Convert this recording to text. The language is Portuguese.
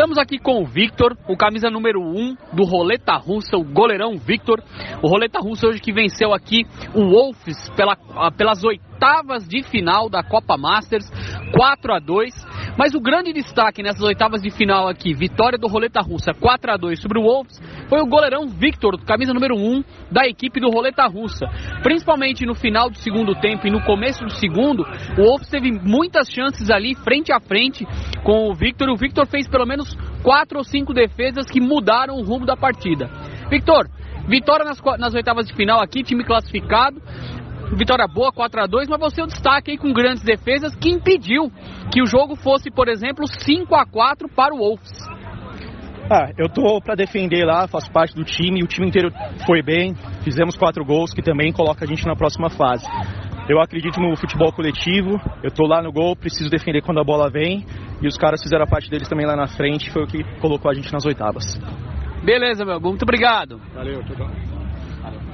Estamos aqui com o Victor, o camisa número 1 um do Roleta Russa, o goleirão Victor. O Roleta Russa hoje que venceu aqui o Wolves pela, pelas oitavas de final da Copa Masters, 4 a 2 mas o grande destaque nessas oitavas de final aqui, vitória do Roleta Russa 4 a 2 sobre o Wolves, foi o goleirão Victor, camisa número 1 da equipe do Roleta Russa. Principalmente no final do segundo tempo e no começo do segundo, o Wolves teve muitas chances ali frente a frente com o Victor. O Victor fez pelo menos quatro ou cinco defesas que mudaram o rumo da partida. Victor, vitória nas, nas oitavas de final aqui, time classificado vitória boa, 4 a 2 mas você o destaque aí com grandes defesas que impediu que o jogo fosse, por exemplo, 5 a 4 para o Wolves. Ah, eu tô para defender lá, faço parte do time, o time inteiro foi bem, fizemos quatro gols que também coloca a gente na próxima fase. Eu acredito no futebol coletivo, eu tô lá no gol, preciso defender quando a bola vem e os caras fizeram a parte deles também lá na frente, foi o que colocou a gente nas oitavas. Beleza, meu, muito obrigado. Valeu, tchau, tchau.